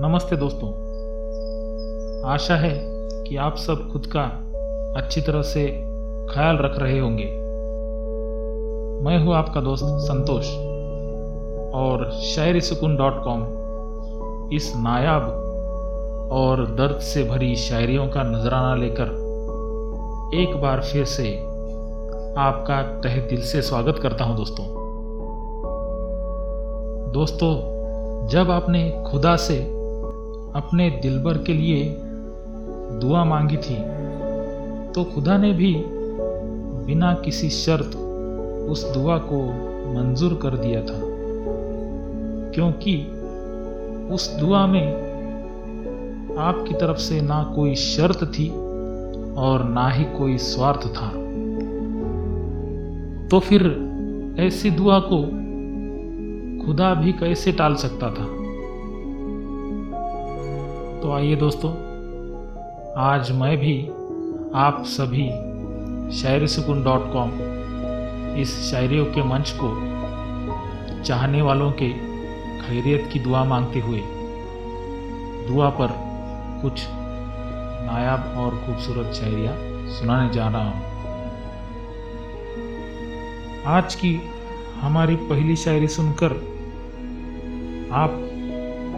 नमस्ते दोस्तों। आशा है कि आप सब खुद का अच्छी तरह से ख्याल रख रहे होंगे। मैं हूँ आपका दोस्त संतोष और शायरी सुकून डॉट कॉम इस नायाब और दर्द से भरी शायरियों का नजराना लेकर एक बार फिर से आपका तहे दिल से स्वागत करता हूँ दोस्तों। दोस्तों, जब आपने खुदा से अपने दिलबर के लिए दुआ मांगी थी तो खुदा ने भी बिना किसी शर्त उस दुआ को मंजूर कर दिया था, क्योंकि उस दुआ में आपकी तरफ़ से ना कोई शर्त थी और ना ही कोई स्वार्थ था। तो फिर ऐसी दुआ को खुदा भी कैसे टाल सकता था? तो आइए दोस्तों, आज मैं भी आप सभी शायरी सुकून डॉट कॉम इस शायरियों के मंच को चाहने वालों के खैरियत की दुआ मांगते हुए, दुआ पर कुछ नायाब और खूबसूरत शायरियाँ सुनाने जा रहा हूँ। आज की हमारी पहली शायरी सुनकर आप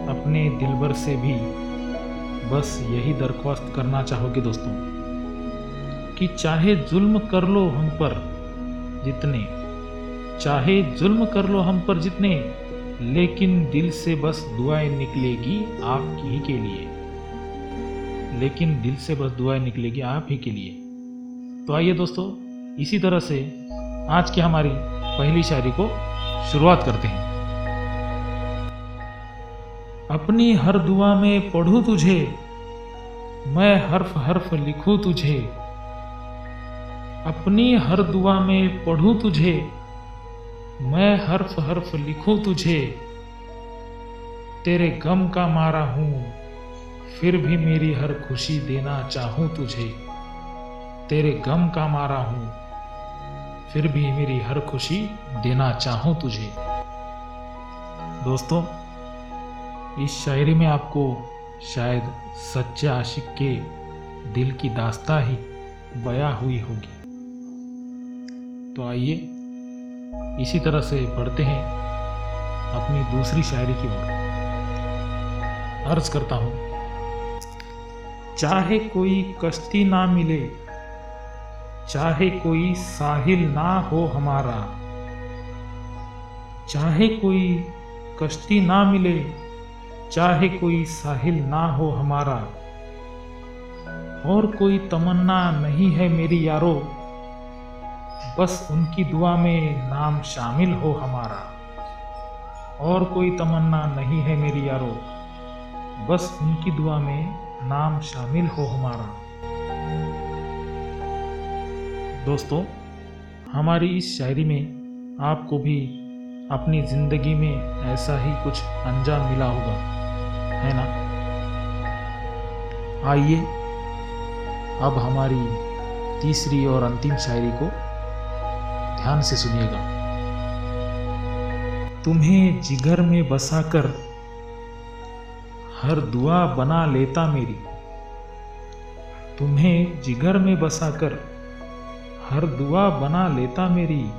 अपने दिलबर से भी बस यही दरख्वास्त करना चाहोगे दोस्तों, कि चाहे जुल्म कर लो हम पर जितने, चाहे जुल्म कर लो हम पर जितने, लेकिन दिल से बस दुआएँ निकलेगी आप ही के लिए। लेकिन दिल से बस दुआएँ निकलेगी आप ही के लिए। तो आइए दोस्तों, इसी तरह से आज की हमारी पहली शायरी को शुरुआत करते हैं। अपनी हर दुआ में पढ़ू तुझे मैं हर्फ हर्फ लिखूं तुझे। अपनी हर दुआ में पढ़ू तुझे। मैं हर्फ हर्फ लिखूं तुझे। तेरे गम का मारा हूँ, फिर भी मेरी हर खुशी देना चाहूँ तुझे। तेरे गम का मारा हूँ, फिर भी मेरी हर खुशी देना चाहूँ तुझे। दोस्तों, इस शायरी में आपको शायद सच्चे आशिक के दिल की दास्ता ही बया हुई होगी। तो आइए, इसी तरह से पढ़ते हैं अपनी दूसरी शायरी की ओर। अर्ज़ करता हूँ, चाहे कोई कश्ती ना मिले, चाहे कोई साहिल ना हो हमारा, चाहे कोई कश्ती ना मिले चाहे कोई साहिल ना हो हमारा। और कोई तमन्ना नहीं है मेरी यारो। बस उनकी दुआ में नाम शामिल हो हमारा। और कोई तमन्ना नहीं है मेरी यारो। बस उनकी दुआ में नाम शामिल हो हमारा। दोस्तों, हमारी इस शायरी में आपको भी अपनी ज़िंदगी में ऐसा ही कुछ अंजाम मिला होगा। है ना? आइए, अब हमारी तीसरी और अंतिम शायरी को ध्यान से सुनिएगा। तुम्हें जिगर में बसाकर हर दुआ बना लेता मेरी। तुम्हें जिगर में बसाकर हर दुआ बना लेता मेरी।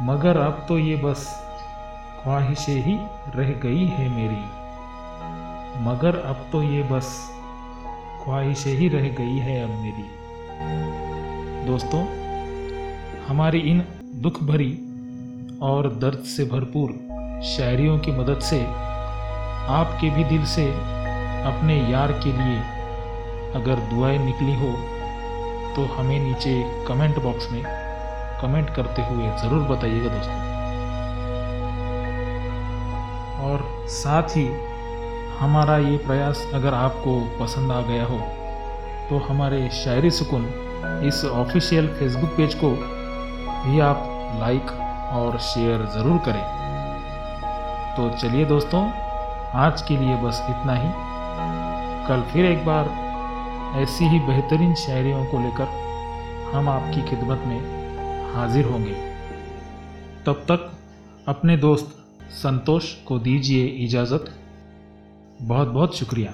मगर अब तो ये बस ख्वाहिशें ही रह गई है मेरी। मगर अब तो ये बस ख्वाहिशें ही रह गई है अब मेरी। दोस्तों, हमारी इन दुख भरी और दर्द से भरपूर शायरियों की मदद से आपके भी दिल से अपने यार के लिए अगर दुआएँ निकली हो तो हमें नीचे कमेंट बॉक्स में कमेंट करते हुए ज़रूर बताइएगा दोस्तों। और साथ ही हमारा ये प्रयास अगर आपको पसंद आ गया हो तो हमारे शायरी सुकून इस ऑफिशियल फेसबुक पेज को भी आप लाइक और शेयर ज़रूर करें। तो चलिए दोस्तों, आज के लिए बस इतना ही। कल फिर एक बार ऐसी ही बेहतरीन शायरियों को लेकर हम आपकी खिदमत में हाजिर होंगे। तब तक अपने दोस्त संतोष को दीजिए इजाज़त। बहुत बहुत शुक्रिया।